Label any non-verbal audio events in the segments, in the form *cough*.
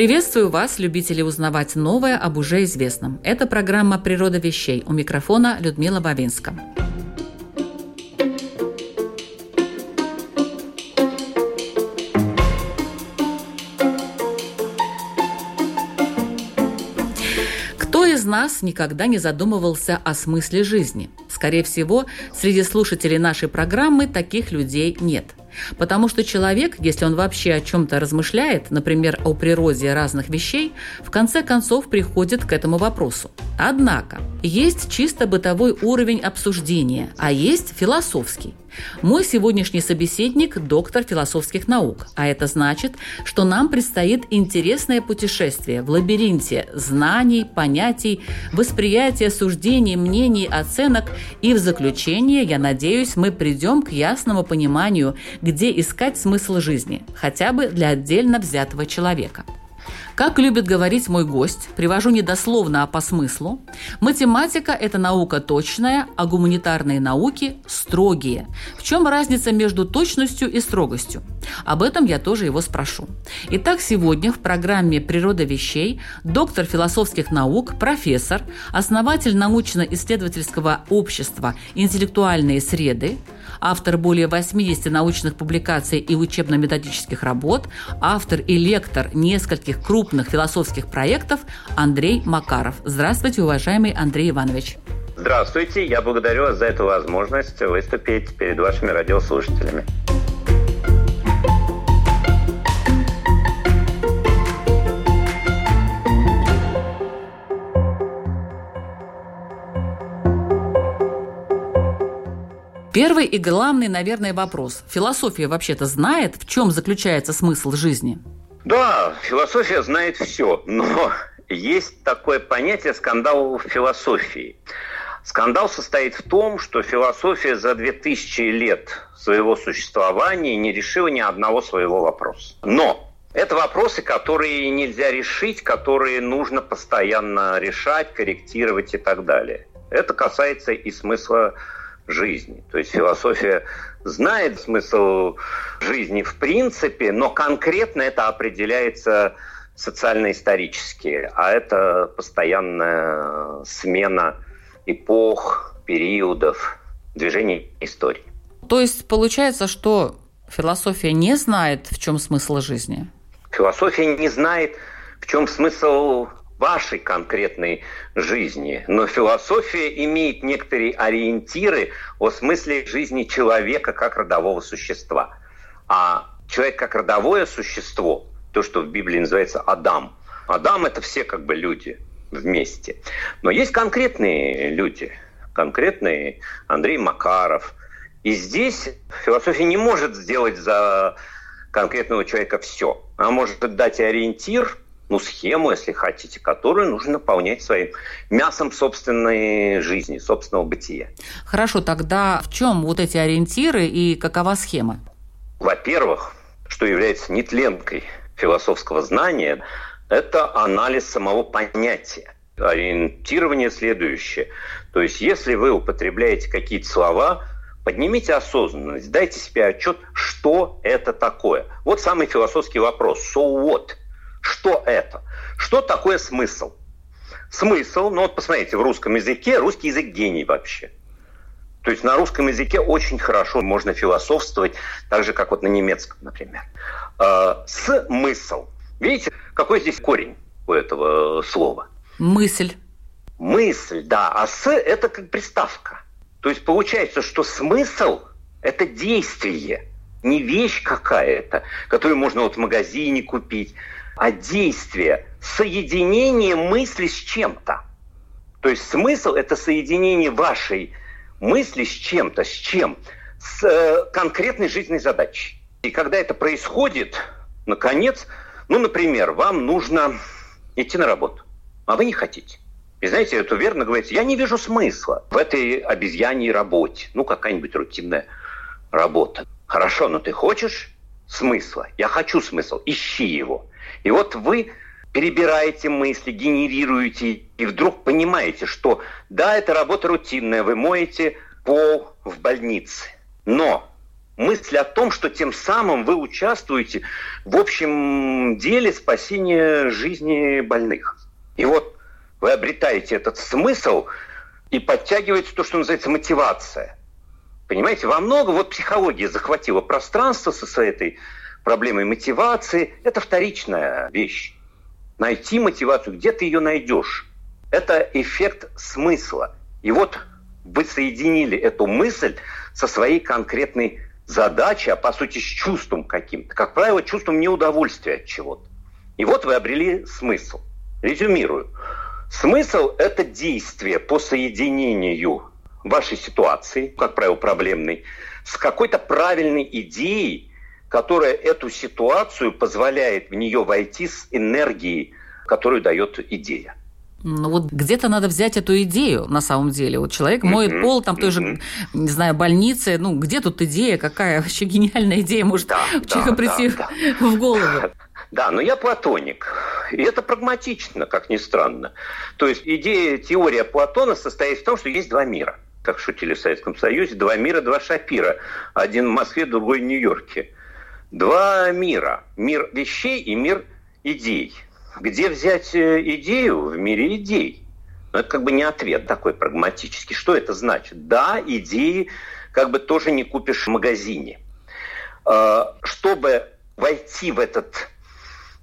Приветствую вас, любители узнавать новое об уже известном. Это программа «Природа вещей». У микрофона Людмила Бавинска. Кто из нас никогда не задумывался о смысле жизни? Скорее всего, среди слушателей нашей программы таких людей нет – Потому что человек, если он вообще о чем-то размышляет, например, о природе разных вещей, в конце концов приходит к этому вопросу. Однако, есть чисто бытовой уровень обсуждения, а есть философский. Мой сегодняшний собеседник – доктор философских наук, а это значит, что нам предстоит интересное путешествие в лабиринте знаний, понятий, восприятия, суждений, мнений, оценок, и в заключение, я надеюсь, мы придем к ясному пониманию, где искать смысл жизни, хотя бы для отдельно взятого человека – как любит говорить мой гость, привожу не дословно, а по смыслу, математика – это наука точная, а гуманитарные науки – строгие. В чем разница между точностью и строгостью? Об этом я тоже его спрошу. Итак, сегодня в программе «Природа вещей» доктор философских наук, профессор, основатель научно-исследовательского общества «Интеллектуальные среды», автор более 80 научных публикаций и учебно-методических работ, автор и лектор нескольких крупных философских проектов Андрей Макаров. Здравствуйте, уважаемый Андрей Иванович. Здравствуйте, я благодарю вас за эту возможность выступить перед вашими радиослушателями. Первый и главный, наверное, вопрос. Философия вообще-то знает, в чем заключается смысл жизни? Да, философия знает все, но есть такое понятие скандал в философии. Скандал состоит в том, что философия за 2000 лет своего существования не решила ни одного своего вопроса. Но это вопросы, которые нельзя решить, которые нужно постоянно решать, корректировать и так далее. Это касается и смысла жизни. То есть философия знает смысл жизни в принципе, но конкретно это определяется социально-исторически, а это постоянная смена эпох, периодов, движений истории. То есть получается, что философия не знает, в чем смысл жизни? Философия не знает, в чем смысл вашей конкретной жизни. Но философия имеет некоторые ориентиры о смысле жизни человека как родового существа. А человек как родовое существо, то, что в Библии называется Адам. Адам – это все как бы люди вместе. Но есть конкретные люди, конкретный Андрей Макаров. И здесь философия не может сделать за конкретного человека все. Она может дать ориентир – ну, схему, если хотите, которую нужно наполнять своим мясом собственной жизни, собственного бытия. Хорошо, тогда в чем вот эти ориентиры и какова схема? Во-первых, что является нетленкой философского знания, это анализ самого понятия. Ориентирование следующее. То есть, если вы употребляете какие-то слова, поднимите осознанность, дайте себе отчет, что это такое. Вот самый философский вопрос. So what? Что это? Что такое смысл? Смысл, ну вот посмотрите, в русском языке, русский язык гений вообще. То есть на русском языке очень хорошо можно философствовать, так же, как вот на немецком, например. А, смысл. Видите, какой здесь корень у этого слова? Мысль. Мысль, да. А с – это как приставка. То есть получается, что смысл – это действие, не вещь какая-то, которую можно вот в магазине купить, а действие, соединение мысли с чем-то. То есть смысл – это соединение вашей мысли с чем-то, с чем? С э, конкретной жизненной задачей. И когда это происходит, наконец, ну, например, вам нужно идти на работу, а вы не хотите. И знаете, это верно говорится, я не вижу смысла в этой обезьяньей работе. Ну, какая-нибудь рутинная работа. Хорошо, но ты хочешь смысла? Я хочу смысл. Ищи его. И вот вы перебираете мысли, генерируете, и вдруг понимаете, что да, это работа рутинная, вы моете пол в больнице. Но мысль о том, что тем самым вы участвуете в общем деле спасения жизни больных. И вот вы обретаете этот смысл и подтягиваете то, что называется мотивация. Понимаете, во много вот психология захватила пространство со своей этой проблемой мотивации. Это вторичная вещь. Найти мотивацию, где ты ее найдешь. Это эффект смысла. И вот вы соединили эту мысль со своей конкретной задачей, а по сути с чувством каким-то. Как правило, чувством неудовольствия от чего-то. И вот вы обрели смысл. Резюмирую. Смысл – это действие по соединению вашей ситуации, как правило, проблемной, с какой-то правильной идеей, которая эту ситуацию позволяет в нее войти с энергией, которую дает идея. Ну вот где-то надо взять эту идею на самом деле. Вот человек моет mm-hmm. пол там той же, mm-hmm. не знаю, больнице. Ну где тут идея? Какая вообще гениальная идея может да, у человека да, прийти да, да. *laughs* в голову? Да, но я платоник. И это прагматично, как ни странно. То есть идея, теория Платона состоит в том, что есть два мира. Как шутили в Советском Союзе, два мира, два шапира. Один в Москве, другой в Нью-Йорке. Два мира. Мир вещей и мир идей. Где взять э, идею в мире идей? Но это как бы не ответ такой прагматический. Что это значит? Да, идеи как бы тоже не купишь в магазине. А, чтобы войти в этот,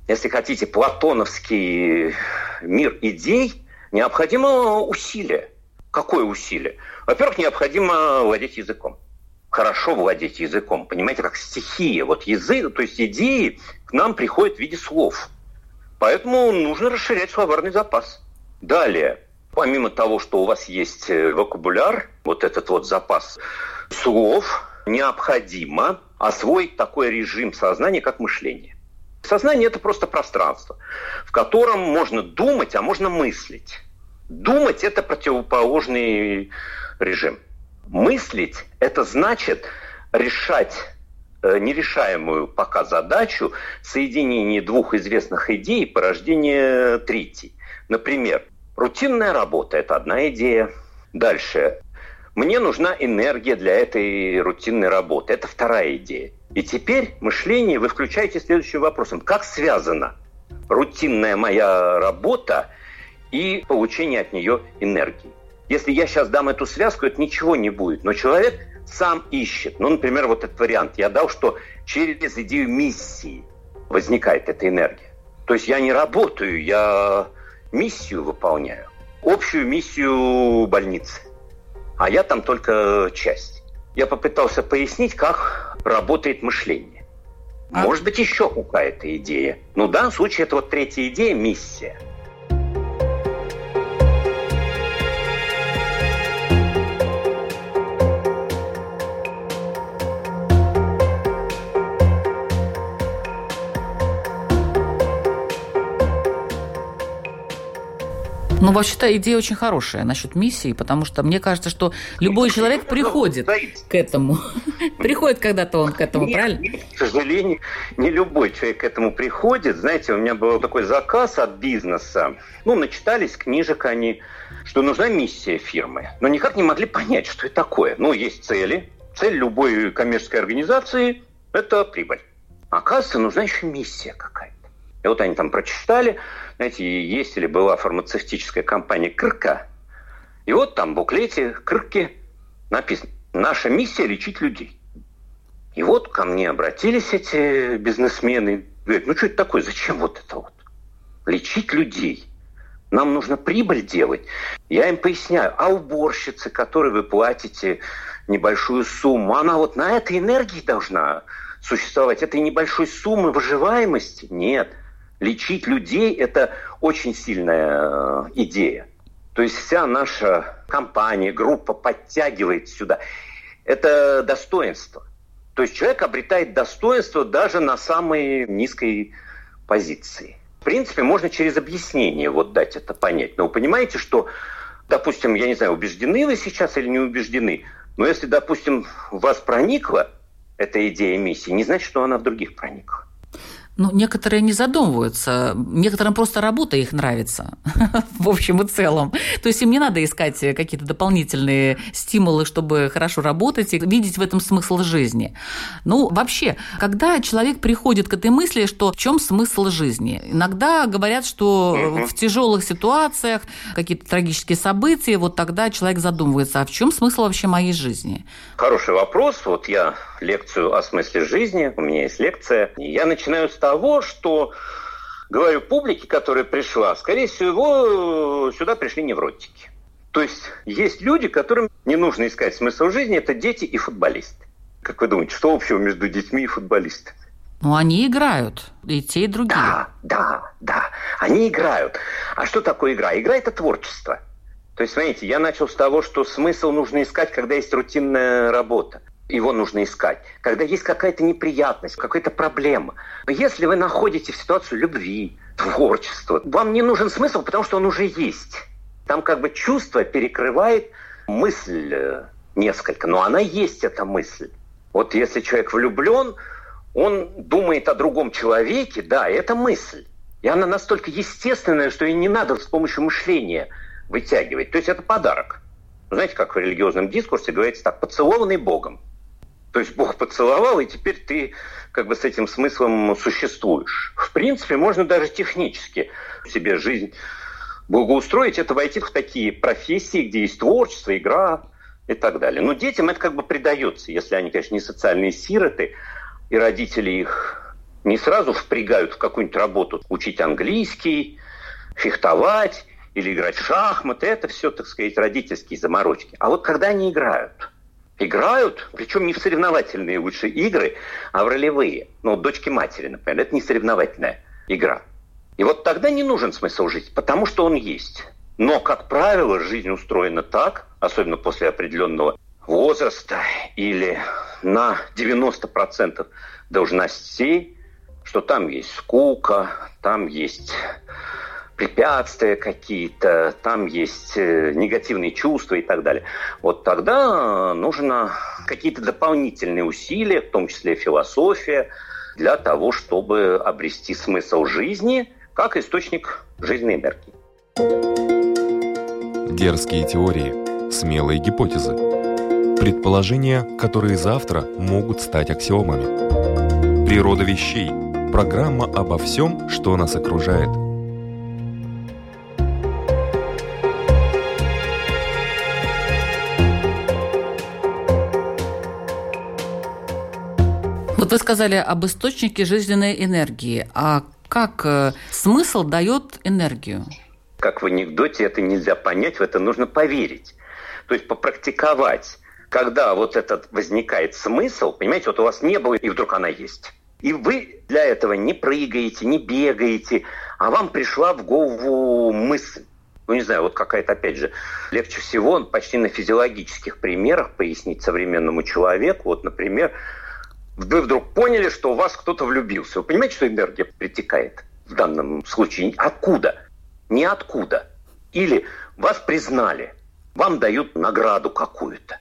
если хотите, платоновский мир идей, необходимо усилие. Какое усилие? Во-первых, необходимо владеть языком. Хорошо владеть языком. Понимаете, как стихия. Вот язык, то есть идеи к нам приходят в виде слов – Поэтому нужно расширять словарный запас. Далее, помимо того, что у вас есть э, вокабуляр, вот этот вот запас слов, необходимо освоить такой режим сознания, как мышление. Сознание – это просто пространство, в котором можно думать, а можно мыслить. Думать – это противоположный режим. Мыслить – это значит решать Э, нерешаемую пока задачу соединения двух известных идей и порождения третьей. Например, рутинная работа – это одна идея. Дальше. Мне нужна энергия для этой рутинной работы. Это вторая идея. И теперь мышление вы включаете следующим вопросом. Как связана рутинная моя работа и получение от нее энергии? Если я сейчас дам эту связку, это ничего не будет. Но человек сам ищет. Ну, например, вот этот вариант я дал, что через идею миссии возникает эта энергия. То есть я не работаю, я миссию выполняю. Общую миссию больницы. А я там только часть. Я попытался пояснить, как работает мышление. А? Может быть, еще какая-то идея. Ну, в данном случае это вот третья идея – миссия – Ну, вообще-то идея очень хорошая насчет миссии, потому что мне кажется, что любой человек приходит к этому. *laughs* Приходит когда-то он к этому, правильно? К сожалению, не любой человек к этому приходит. Знаете, у меня был такой заказ от бизнеса. Ну, начитались книжек они, что нужна миссия фирмы. Но никак не могли понять, что это такое. Ну, есть цели. Цель любой коммерческой организации – это прибыль. Оказывается, нужна еще миссия какая-то. И вот они там прочитали, знаете, есть или была фармацевтическая компания Крка, и вот там в буклете Крки написано «Наша миссия – лечить людей». И вот ко мне обратились эти бизнесмены, говорят, ну что это такое, зачем вот это вот? Лечить людей. Нам нужно прибыль делать. Я им поясняю, а уборщицы, которой вы платите небольшую сумму, она вот на этой энергии должна существовать, этой небольшой суммы выживаемости? Нет – лечить людей – это очень сильная э, идея. То есть вся наша компания, группа подтягивает сюда. Это достоинство. То есть человек обретает достоинство даже на самой низкой позиции. В принципе, можно через объяснение вот дать это понять. Но вы понимаете, что, допустим, я не знаю, убеждены вы сейчас или не убеждены, но если, допустим, в вас проникла эта идея миссии, не значит, что она в других проникла. Ну, некоторые не задумываются, некоторым просто работа их нравится, *laughs* в общем и целом. То есть им не надо искать какие-то дополнительные стимулы, чтобы хорошо работать и видеть в этом смысл жизни. Ну, вообще, когда человек приходит к этой мысли, что в чем смысл жизни? Иногда говорят, что в тяжелых ситуациях, какие-то трагические события, вот тогда человек задумывается, а в чем смысл вообще моей жизни? Хороший вопрос. Вот я лекцию о смысле жизни, у меня есть лекция, и я начинаю с того, что говорю публике, которая пришла, скорее всего, сюда пришли невротики. То есть есть люди, которым не нужно искать смысл жизни, это дети и футболисты. Как вы думаете, что общего между детьми и футболистами? Ну, они играют, и те, и другие. Да, да, да, они играют. А что такое игра? Игра – это творчество. То есть, смотрите, я начал с того, что смысл нужно искать, когда есть рутинная работа его нужно искать. Когда есть какая-то неприятность, какая-то проблема. Если вы находите в ситуацию любви, творчества, вам не нужен смысл, потому что он уже есть. Там как бы чувство перекрывает мысль э, несколько, но она есть, эта мысль. Вот если человек влюблен, он думает о другом человеке, да, это мысль. И она настолько естественная, что ее не надо с помощью мышления вытягивать. То есть это подарок. Знаете, как в религиозном дискурсе говорится так, поцелованный Богом. То есть Бог поцеловал, и теперь ты как бы с этим смыслом существуешь. В принципе, можно даже технически себе жизнь благоустроить, это войти в такие профессии, где есть творчество, игра и так далее. Но детям это как бы придается, если они, конечно, не социальные сироты, и родители их не сразу впрягают в какую-нибудь работу, учить английский, фехтовать или играть в шахматы, это все, так сказать, родительские заморочки. А вот когда они играют – играют, причем не в соревновательные лучшие игры, а в ролевые. Ну, дочки матери, например, это не соревновательная игра. И вот тогда не нужен смысл жить, потому что он есть. Но, как правило, жизнь устроена так, особенно после определенного возраста или на 90% должностей, что там есть скука, там есть препятствия какие-то, там есть э, негативные чувства и так далее. Вот тогда нужно какие-то дополнительные усилия, в том числе философия, для того, чтобы обрести смысл жизни как источник жизненной энергии. Дерзкие теории, смелые гипотезы, предположения, которые завтра могут стать аксиомами. Природа вещей. Программа обо всем, что нас окружает – Вот вы сказали об источнике жизненной энергии. А как э, смысл дает энергию? Как в анекдоте это нельзя понять, в это нужно поверить. То есть попрактиковать. Когда вот этот возникает смысл, понимаете, вот у вас не было, и вдруг она есть. И вы для этого не прыгаете, не бегаете, а вам пришла в голову мысль. Ну, не знаю, вот какая-то, опять же, легче всего почти на физиологических примерах пояснить современному человеку. Вот, например, вы вдруг поняли, что у вас кто-то влюбился. Вы понимаете, что энергия притекает в данном случае? Откуда? Ниоткуда. Или вас признали, вам дают награду какую-то.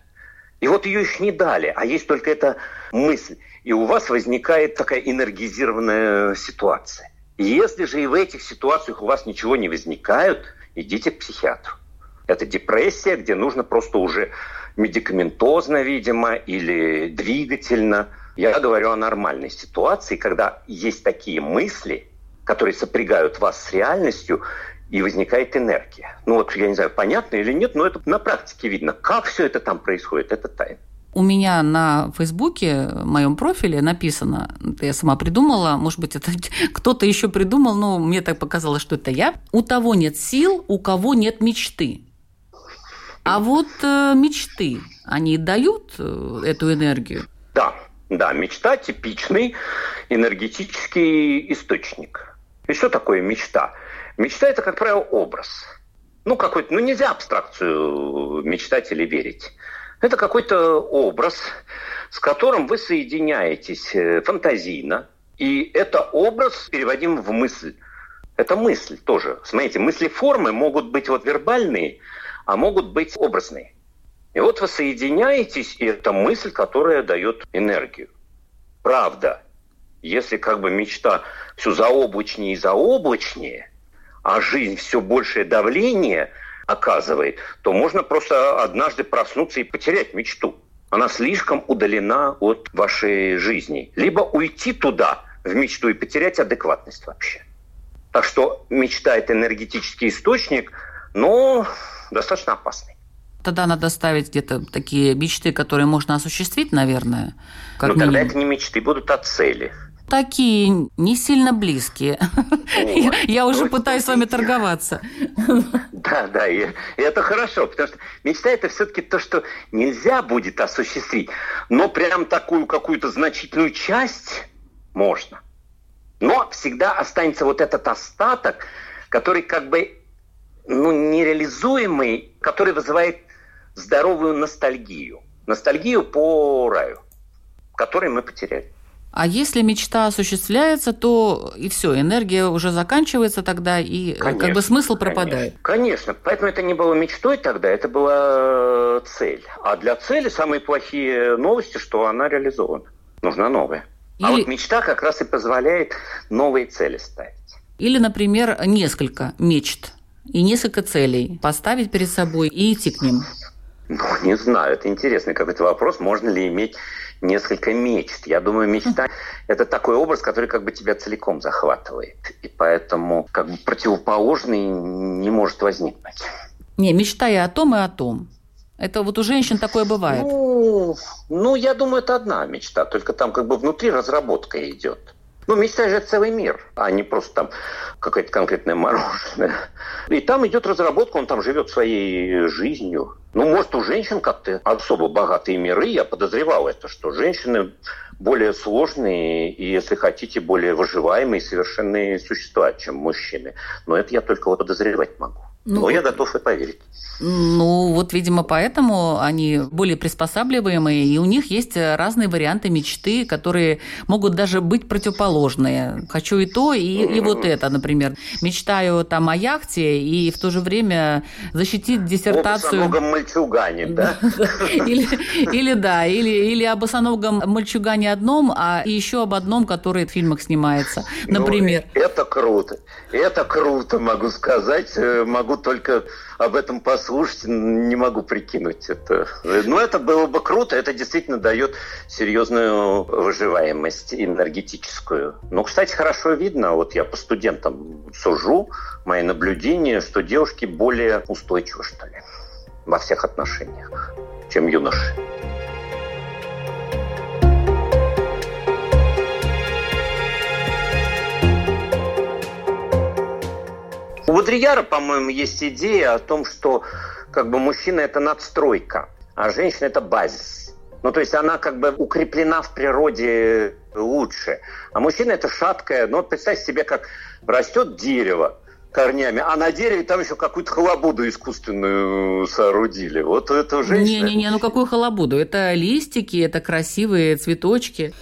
И вот ее еще не дали, а есть только эта мысль. И у вас возникает такая энергизированная ситуация. Если же и в этих ситуациях у вас ничего не возникает, идите к психиатру. Это депрессия, где нужно просто уже медикаментозно, видимо, или двигательно – я говорю о нормальной ситуации, когда есть такие мысли, которые сопрягают вас с реальностью, и возникает энергия. Ну вот, я не знаю, понятно или нет, но это на практике видно. Как все это там происходит, это тайна. У меня на Фейсбуке, в моем профиле написано, это я сама придумала, может быть, это *laughs* кто-то еще придумал, но мне так показалось, что это я. У того нет сил, у кого нет мечты. А вот э, мечты, они дают э, эту энергию? Да, да, мечта – типичный энергетический источник. И что такое мечта? Мечта – это, как правило, образ. Ну, какой-то, ну, нельзя абстракцию мечтать или верить. Это какой-то образ, с которым вы соединяетесь э, фантазийно, и это образ переводим в мысль. Это мысль тоже. Смотрите, мысли-формы могут быть вот вербальные, а могут быть образные. И вот вы соединяетесь, и это мысль, которая дает энергию. Правда, если как бы мечта все заоблачнее и заоблачнее, а жизнь все большее давление оказывает, то можно просто однажды проснуться и потерять мечту. Она слишком удалена от вашей жизни. Либо уйти туда, в мечту, и потерять адекватность вообще. Так что мечта – это энергетический источник, но достаточно опасный. Тогда надо ставить где-то такие мечты, которые можно осуществить, наверное. Как минимум. тогда это не мечты, будут а цели – такие не сильно близкие. Я уже пытаюсь с вами торговаться. Да, да, и это хорошо, потому что мечта это все-таки то, что нельзя будет осуществить, но прям такую какую-то значительную часть можно. Но всегда останется вот этот остаток, который как бы ну, нереализуемый, который вызывает здоровую ностальгию. Ностальгию по раю, который мы потеряли. А если мечта осуществляется, то и все, энергия уже заканчивается тогда, и конечно, как бы смысл пропадает. Конечно, поэтому это не было мечтой тогда, это была цель. А для цели самые плохие новости, что она реализована. Нужна новая. А Или... А вот мечта как раз и позволяет новые цели ставить. Или, например, несколько мечт и несколько целей поставить перед собой и идти к ним. Ну, не знаю, это интересный какой-то вопрос. Можно ли иметь несколько мечт. Я думаю, мечта – это такой образ, который как бы тебя целиком захватывает. И поэтому как бы противоположный не может возникнуть. Не, мечта и о том, и о том. Это вот у женщин такое бывает. Ну, ну, я думаю, это одна мечта, только там как бы внутри разработка идет. Ну, мечта же целый мир, а не просто там какое-то конкретное мороженое. И там идет разработка, он там живет своей жизнью. Ну, может, у женщин как-то особо богатые миры, я подозревал это, что женщины более сложные и, если хотите, более выживаемые совершенные существа, чем мужчины. Но это я только вот подозревать могу. Ну, Но я готов и поверить. Ну, вот, видимо, поэтому они более приспосабливаемые, и у них есть разные варианты мечты, которые могут даже быть противоположные. Хочу и то, и, и вот это, например. Мечтаю там о яхте и в то же время защитить диссертацию... Об босоногом мальчугане, *laughs* да? Или, или да, или, или об босоногом мальчугане одном, а еще об одном, который в фильмах снимается, ну, например. Ну, это круто. Это круто, могу сказать. Э, только об этом послушать, не могу прикинуть это. Но это было бы круто, это действительно дает серьезную выживаемость энергетическую. Ну, кстати, хорошо видно, вот я по студентам сужу, мои наблюдения, что девушки более устойчивы, что ли, во всех отношениях, чем юноши. У Бодрияра, по-моему, есть идея о том, что как бы мужчина – это надстройка, а женщина – это базис. Ну, то есть она как бы укреплена в природе лучше. А мужчина – это шаткая. Ну, вот представь себе, как растет дерево, корнями, а на дереве там еще какую-то халабуду искусственную соорудили. Вот это женщина... Не-не-не, ну какую халабуду? Это листики, это красивые цветочки.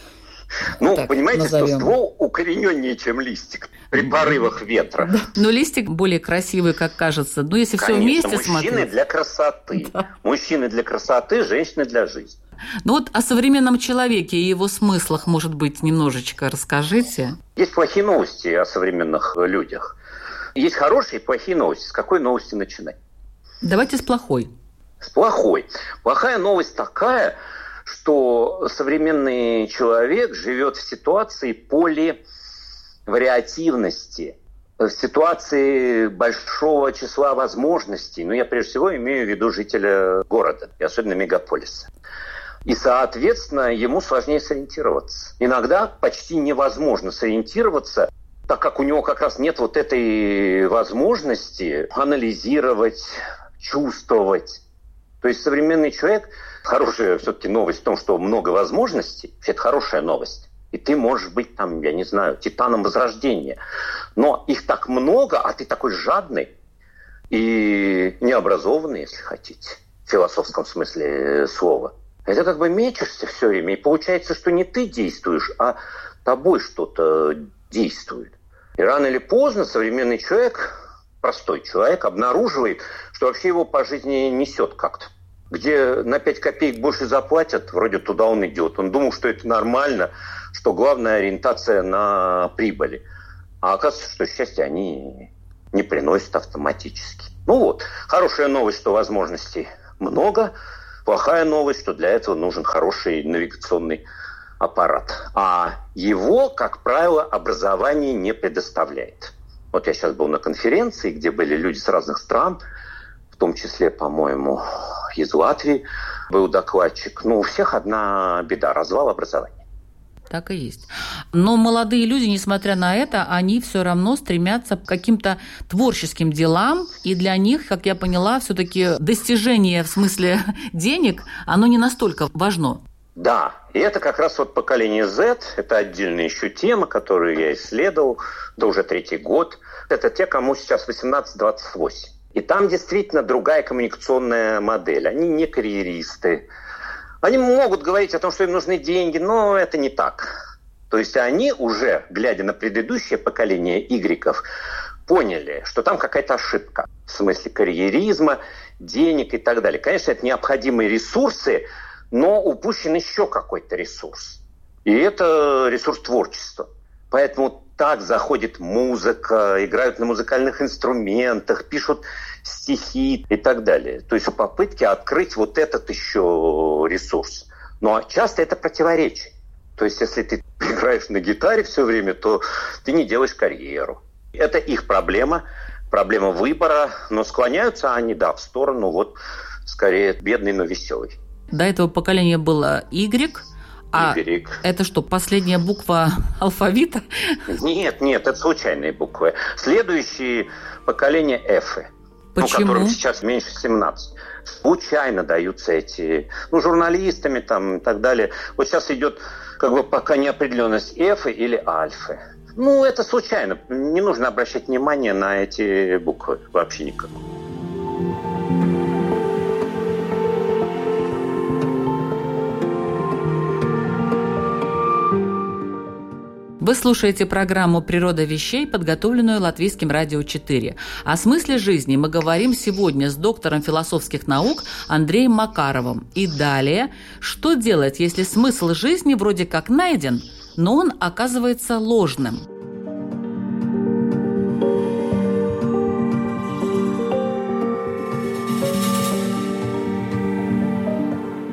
Ну, так понимаете, назовем. что ствол укорененнее, чем листик при порывах ветра. Да. Но листик более красивый, как кажется. Ну, если Конечно, все вместе мужчины смотреть. Мужчины для красоты. Да. Мужчины для красоты, женщины для жизни. Ну вот о современном человеке и его смыслах, может быть, немножечко расскажите. Есть плохие новости о современных людях. Есть хорошие и плохие новости. С какой новости начинать? Давайте с плохой. С плохой. Плохая новость такая, что современный человек живет в ситуации поливариативности, в ситуации большого числа возможностей. Ну, я прежде всего имею в виду жителя города, и особенно мегаполиса. И, соответственно, ему сложнее сориентироваться. Иногда почти невозможно сориентироваться, так как у него как раз нет вот этой возможности анализировать, чувствовать. То есть современный человек Хорошая все-таки новость в том, что много возможностей. Это хорошая новость. И ты можешь быть там, я не знаю, титаном возрождения. Но их так много, а ты такой жадный и необразованный, если хотите, в философском смысле слова. Это как бы мечешься все время, и получается, что не ты действуешь, а тобой что-то действует. И рано или поздно современный человек, простой человек, обнаруживает, что вообще его по жизни несет как-то. Где на 5 копеек больше заплатят, вроде туда он идет. Он думал, что это нормально, что главная ориентация на прибыли. А оказывается, что счастье они не приносят автоматически. Ну вот, хорошая новость, что возможностей много. Плохая новость, что для этого нужен хороший навигационный аппарат. А его, как правило, образование не предоставляет. Вот я сейчас был на конференции, где были люди с разных стран, в том числе, по-моему, из Латвии был докладчик. Ну, у всех одна беда – развал образования так и есть. Но молодые люди, несмотря на это, они все равно стремятся к каким-то творческим делам, и для них, как я поняла, все-таки достижение в смысле *laughs* денег, оно не настолько важно. Да, и это как раз вот поколение Z, это отдельная еще тема, которую я исследовал, это уже третий год. Это те, кому сейчас 18-28. И там действительно другая коммуникационная модель. Они не карьеристы, они могут говорить о том, что им нужны деньги, но это не так. То есть они уже, глядя на предыдущее поколение игреков, поняли, что там какая-то ошибка в смысле карьеризма, денег и так далее. Конечно, это необходимые ресурсы, но упущен еще какой-то ресурс. И это ресурс творчества. Поэтому так заходит музыка, играют на музыкальных инструментах, пишут стихи и так далее. То есть в попытке открыть вот этот еще ресурс. Но часто это противоречие. То есть если ты *laughs* играешь на гитаре все время, то ты не делаешь карьеру. Это их проблема, проблема выбора, но склоняются они, да, в сторону вот скорее бедный, но веселый. До этого поколения было Y, а y. это что, последняя буква алфавита? Нет, нет, это случайные буквы. Следующие поколения F. Почему? Ну, которым сейчас меньше 17. Случайно даются эти, ну, журналистами там и так далее. Вот сейчас идет как бы пока неопределенность F или альфы. Ну, это случайно. Не нужно обращать внимание на эти буквы вообще никак. Вы слушаете программу «Природа вещей», подготовленную Латвийским радио 4. О смысле жизни мы говорим сегодня с доктором философских наук Андреем Макаровым. И далее, что делать, если смысл жизни вроде как найден, но он оказывается ложным –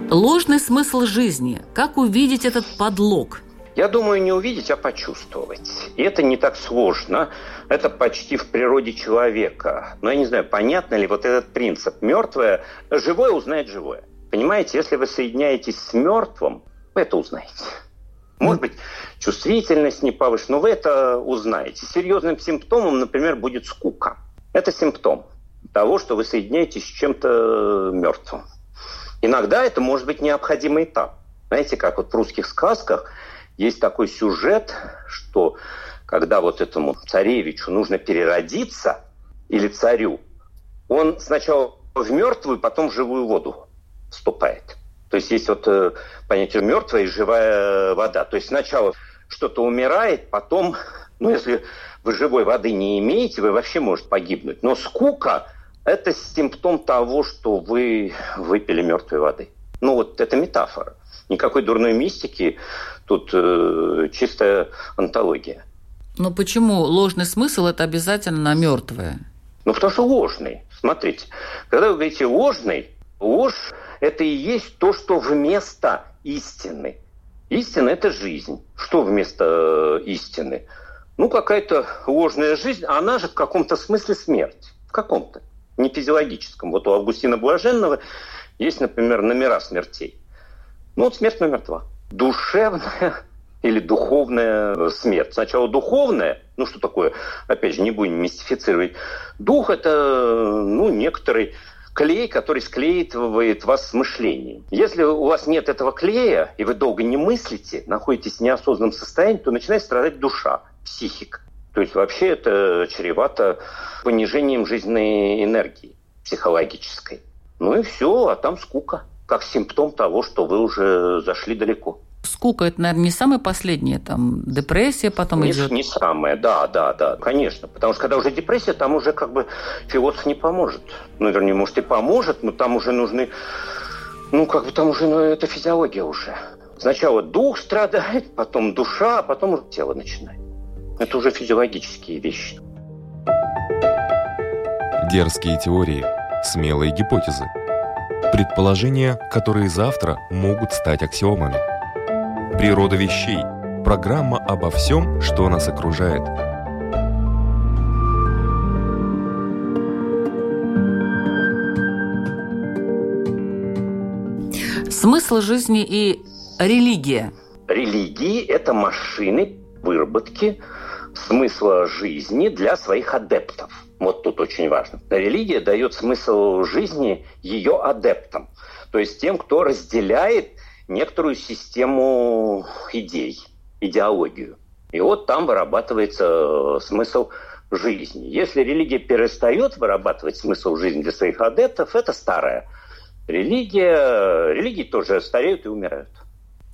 Ложный смысл жизни. Как увидеть этот подлог? Я думаю, не увидеть, а почувствовать. И это не так сложно. Это почти в природе человека. Но я не знаю, понятно ли вот этот принцип. Мертвое, живое узнает живое. Понимаете, если вы соединяетесь с мертвым, вы это узнаете. Может быть, чувствительность не повышена, но вы это узнаете. Серьезным симптомом, например, будет скука. Это симптом того, что вы соединяетесь с чем-то мертвым. Иногда это может быть необходимый этап. Знаете, как вот в русских сказках – есть такой сюжет, что когда вот этому царевичу нужно переродиться, или царю, он сначала в мертвую, потом в живую воду вступает. То есть есть вот э, понятие мертвая и живая вода. То есть сначала что-то умирает, потом, ну если вы живой воды не имеете, вы вообще можете погибнуть. Но скука – это симптом того, что вы выпили мертвой воды. Ну вот это метафора. Никакой дурной мистики, тут э, чистая антология. Но почему ложный смысл это обязательно мертвое? Ну, потому что ложный. Смотрите, когда вы говорите ложный, ложь – это и есть то, что вместо истины. Истина – это жизнь. Что вместо э, истины? Ну, какая-то ложная жизнь, она же в каком-то смысле смерть. В каком-то. Не физиологическом. Вот у Августина Блаженного есть, например, номера смертей. Ну вот смерть номер два. Душевная *laughs* или духовная смерть. Сначала духовная, ну что такое, опять же, не будем мистифицировать. Дух – это ну, некоторый клей, который склеивает вас с мышлением. Если у вас нет этого клея, и вы долго не мыслите, находитесь в неосознанном состоянии, то начинает страдать душа, психика. То есть вообще это чревато понижением жизненной энергии психологической. Ну и все, а там скука как симптом того, что вы уже зашли далеко. Скука – это, наверное, не самое последнее, там депрессия потом не, идет. Не самое, да, да, да, конечно. Потому что когда уже депрессия, там уже как бы философ не поможет. Ну, вернее, может и поможет, но там уже нужны, ну, как бы там уже, ну, это физиология уже. Сначала дух страдает, потом душа, а потом уже тело начинает. Это уже физиологические вещи. Дерзкие теории, смелые гипотезы. Предположения, которые завтра могут стать аксиомами. Природа вещей. Программа обо всем, что нас окружает. Смысл жизни и религия. Религии – это машины выработки смысла жизни для своих адептов. Вот тут очень важно. Религия дает смысл жизни ее адептам, то есть тем, кто разделяет некоторую систему идей, идеологию. И вот там вырабатывается э, смысл жизни. Если религия перестает вырабатывать смысл жизни для своих адептов, это старая религия. Религии тоже стареют и умирают.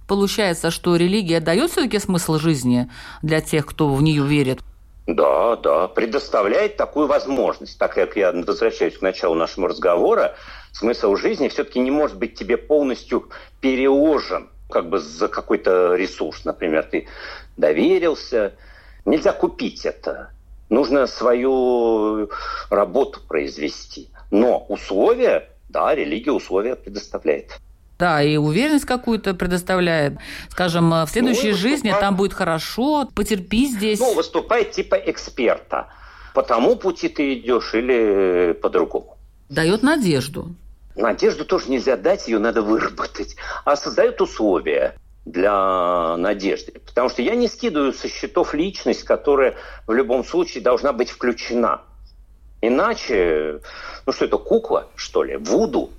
Получается, что религия дает все-таки смысл жизни для тех, кто в нее верит? Да, да, предоставляет такую возможность. Так как я возвращаюсь к началу нашего разговора, смысл жизни все-таки не может быть тебе полностью переложен как бы за какой-то ресурс. Например, ты доверился. Нельзя купить это. Нужно свою работу произвести. Но условия, да, религия условия предоставляет. Да, и уверенность какую-то предоставляет. Скажем, в следующей ну, жизни там будет хорошо, потерпи здесь. Ну, выступает типа эксперта. По тому пути ты идешь или по-другому. Дает надежду. Надежду тоже нельзя дать, ее надо выработать. А создает условия для надежды. Потому что я не скидываю со счетов личность, которая в любом случае должна быть включена. Иначе, ну что это, кукла, что ли, вуду?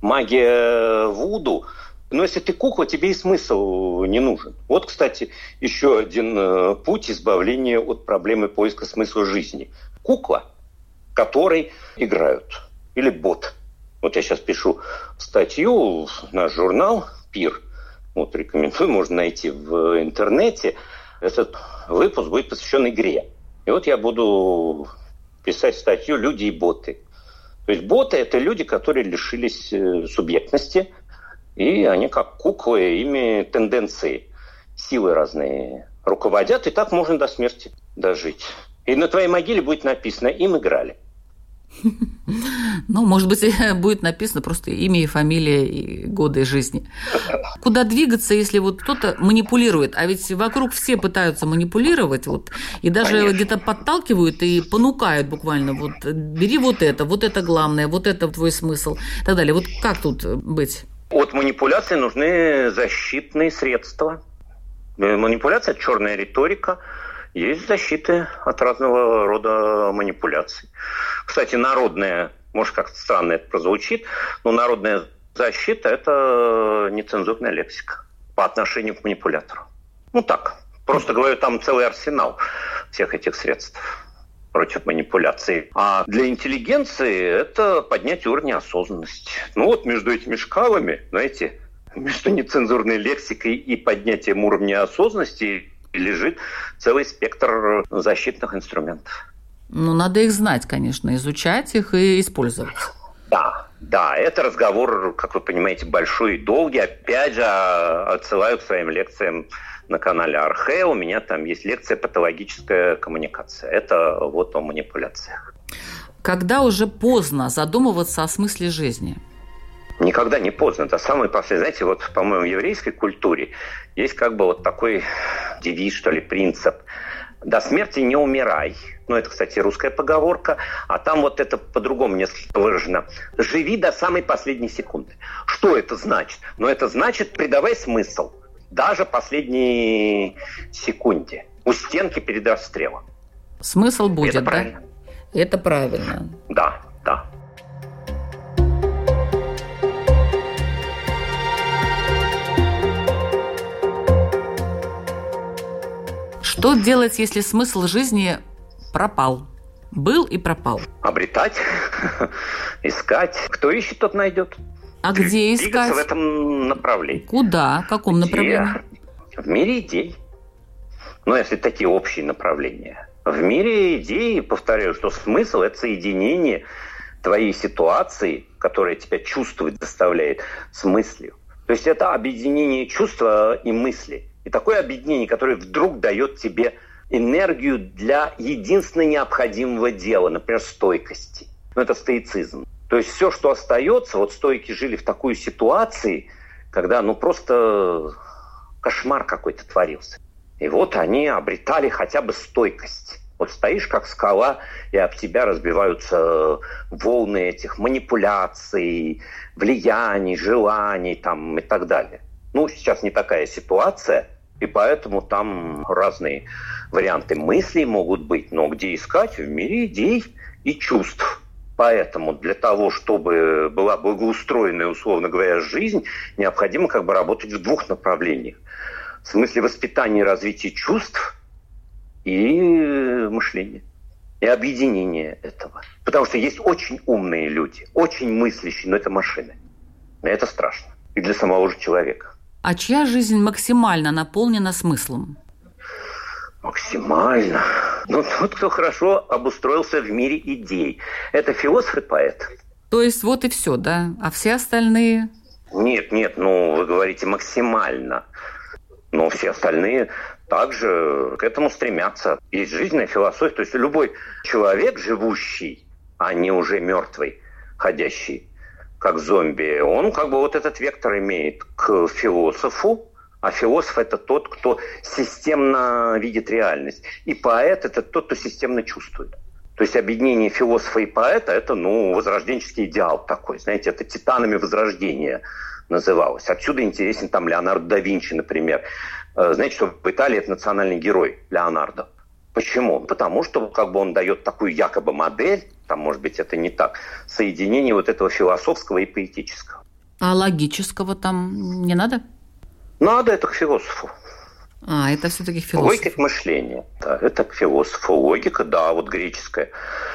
Магия Вуду. Но если ты кукла, тебе и смысл не нужен. Вот, кстати, еще один э, путь избавления от проблемы поиска смысла жизни. Кукла, которой играют. Или бот. Вот я сейчас пишу статью в наш журнал «Пир». Вот рекомендую, *laughs* можно найти в интернете. Этот выпуск будет посвящен игре. И вот я буду писать статью «Люди и боты». То есть боты – это люди, которые лишились э, субъектности, и они как куклы, ими тенденции, силы разные руководят, и так можно до смерти дожить. И на твоей могиле будет написано «им играли». *laughs* Ну, может быть, *laughs* будет написано просто имя и фамилия и годы жизни. Куда двигаться, если вот кто-то манипулирует? А ведь вокруг все пытаются манипулировать, вот, и даже где-то подталкивают и понукают буквально. Вот бери вот это, вот это главное, вот это твой смысл и так далее. Вот как тут быть? От манипуляции нужны защитные средства. Э, манипуляция – черная риторика – есть защиты от разного рода манипуляций. Кстати, народная, может, как-то странно это прозвучит, но народная защита – это нецензурная лексика по отношению к манипулятору. Ну так, просто говорю, там целый арсенал всех этих средств против манипуляций. А для интеллигенции это поднять уровень осознанности. Ну вот между этими шкалами, знаете, между нецензурной лексикой и поднятием уровня осознанности лежит целый спектр защитных инструментов. Ну, надо их знать, конечно, изучать их и использовать. Да, да, это разговор, как вы понимаете, большой и долгий. Опять же, отсылаю к своим лекциям на канале Архе. У меня там есть лекция «Патологическая коммуникация». Это вот о манипуляциях. Когда уже поздно задумываться о смысле жизни? Никогда не поздно. Это самый последний. Знаете, вот, по-моему, в еврейской культуре есть как бы вот такой девиз, что ли, принцип. До смерти не умирай. Ну, это, кстати, русская поговорка. А там вот это по-другому несколько выражено. Живи до самой последней секунды. Что это значит? Ну, это значит, придавай смысл. Даже последней секунде. У стенки перед расстрелом. Смысл будет, это правильно. да? Это правильно. Да, да. Что делать, если смысл жизни пропал? Был и пропал. Обретать, *laughs* искать. Кто ищет, тот найдет. А где искать? Двигаться в этом направлении. Куда? В каком где? направлении? В мире идей. Ну, если такие общие направления. В мире идей, повторяю, что смысл – это соединение твоей ситуации, которая тебя чувствовать заставляет, с мыслью. То есть это объединение чувства и мысли. И такое объединение, которое вдруг дает тебе энергию для единственно необходимого дела, например, стойкости. Ну, это стоицизм. То есть все, что остается, вот стойки жили в такой ситуации, когда ну просто кошмар какой-то творился. И вот они обретали хотя бы стойкость. Вот стоишь как скала, и об тебя разбиваются волны этих манипуляций, влияний, желаний там, и так далее. Ну, сейчас не такая ситуация, и поэтому там разные варианты мыслей могут быть. Но где искать? В мире идей и чувств. Поэтому для того, чтобы была благоустроенная, условно говоря, жизнь, необходимо как бы работать в двух направлениях. В смысле воспитания и развития чувств и мышления. И объединения этого. Потому что есть очень умные люди, очень мыслящие, но это машины. И это страшно. И для самого же человека. А чья жизнь максимально наполнена смыслом? Максимально. Ну, тот, кто хорошо обустроился в мире идей. Это философ и поэт. То есть вот и все, да? А все остальные? Нет, нет, ну, вы говорите максимально. Но все остальные также к этому стремятся. Есть жизненная философия. То есть любой человек, живущий, а не уже мертвый, ходящий, как зомби, он как бы вот этот вектор имеет к философу, а философ – это тот, кто системно видит реальность. И поэт – это тот, кто системно чувствует. То есть объединение философа и поэта – это, ну, возрожденческий идеал такой. Знаете, это титанами возрождения называлось. Отсюда интересен там Леонардо да Винчи, например. Э, знаете, что в Италии это национальный герой Леонардо. Почему? Потому что как бы он дает такую якобы модель, там, может быть, это не так, соединение вот этого философского и поэтического. А логического там не надо? Надо это к философу. А, это все-таки философ. Логика мышления. Да, это к философу. Логика, да, вот греческая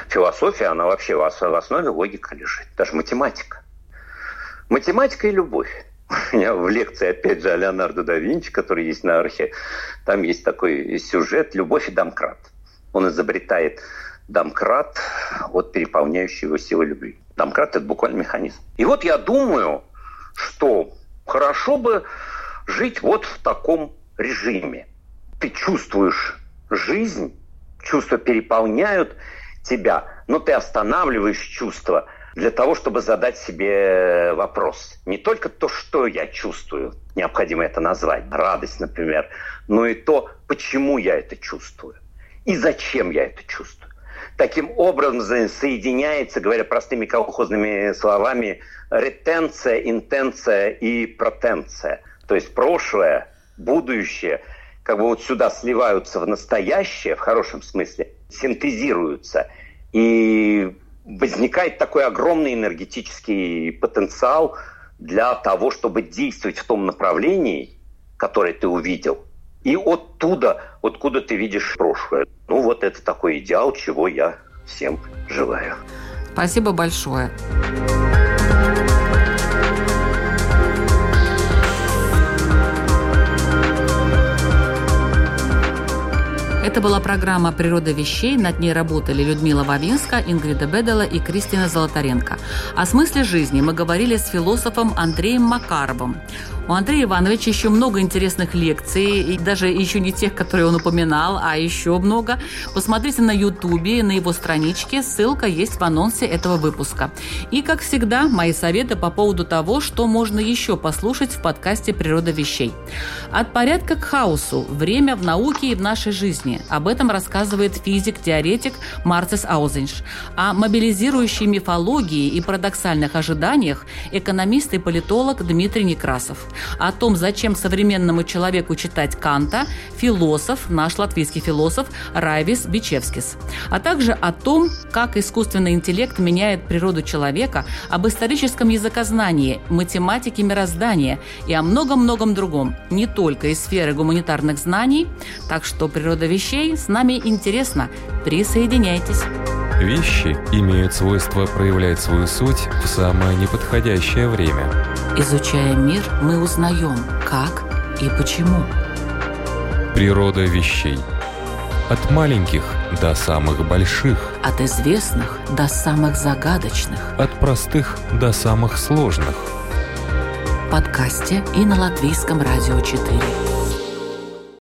философия, она вообще в основе логика лежит. Даже математика. Математика и любовь. У меня в лекции, опять же, о Леонардо да Винчи, который есть на архе, там есть такой сюжет «Любовь и домкрат». Он изобретает домкрат от переполняющей его силы любви. Домкрат – это буквально механизм. И вот я думаю, что хорошо бы жить вот в таком режиме. Ты чувствуешь жизнь, чувства переполняют тебя, но ты останавливаешь чувства для того, чтобы задать себе вопрос. Не только то, что я чувствую, необходимо это назвать, радость, например, но и то, почему я это чувствую и зачем я это чувствую. Таким образом соединяется, говоря простыми колхозными словами, ретенция, интенция и протенция – то есть прошлое, будущее, как бы вот сюда сливаются в настоящее, в хорошем смысле, синтезируются. И возникает такой огромный энергетический потенциал для того, чтобы действовать в том направлении, которое ты увидел. И оттуда, откуда ты видишь прошлое. Ну вот это такой идеал, чего я всем желаю. Спасибо большое. Это была программа «Природа вещей». Над ней работали Людмила Вавинска, Ингрида Бедела и Кристина Золотаренко. О смысле жизни мы говорили с философом Андреем Макаровым. У Андрея Ивановича еще много интересных лекций, и даже еще не тех, которые он упоминал, а еще много. Посмотрите на Ютубе, на его страничке, ссылка есть в анонсе этого выпуска. И, как всегда, мои советы по поводу того, что можно еще послушать в подкасте «Природа вещей». От порядка к хаосу. Время в науке и в нашей жизни. Об этом рассказывает физик-теоретик Марцис Аузенш. О мобилизирующей мифологии и парадоксальных ожиданиях экономист и политолог Дмитрий Некрасов. О том, зачем современному человеку читать Канта, философ, наш латвийский философ Райвис Бичевскис. А также о том, как искусственный интеллект меняет природу человека, об историческом языкознании, математике мироздания и о многом-многом другом, не только из сферы гуманитарных знаний. Так что природа вещей с нами интересно. Присоединяйтесь. Вещи имеют свойство проявлять свою суть в самое неподходящее время. Изучая мир, мы узнаем, как и почему. Природа вещей. От маленьких до самых больших. От известных до самых загадочных. От простых до самых сложных. В подкасте и на Латвийском радио 4.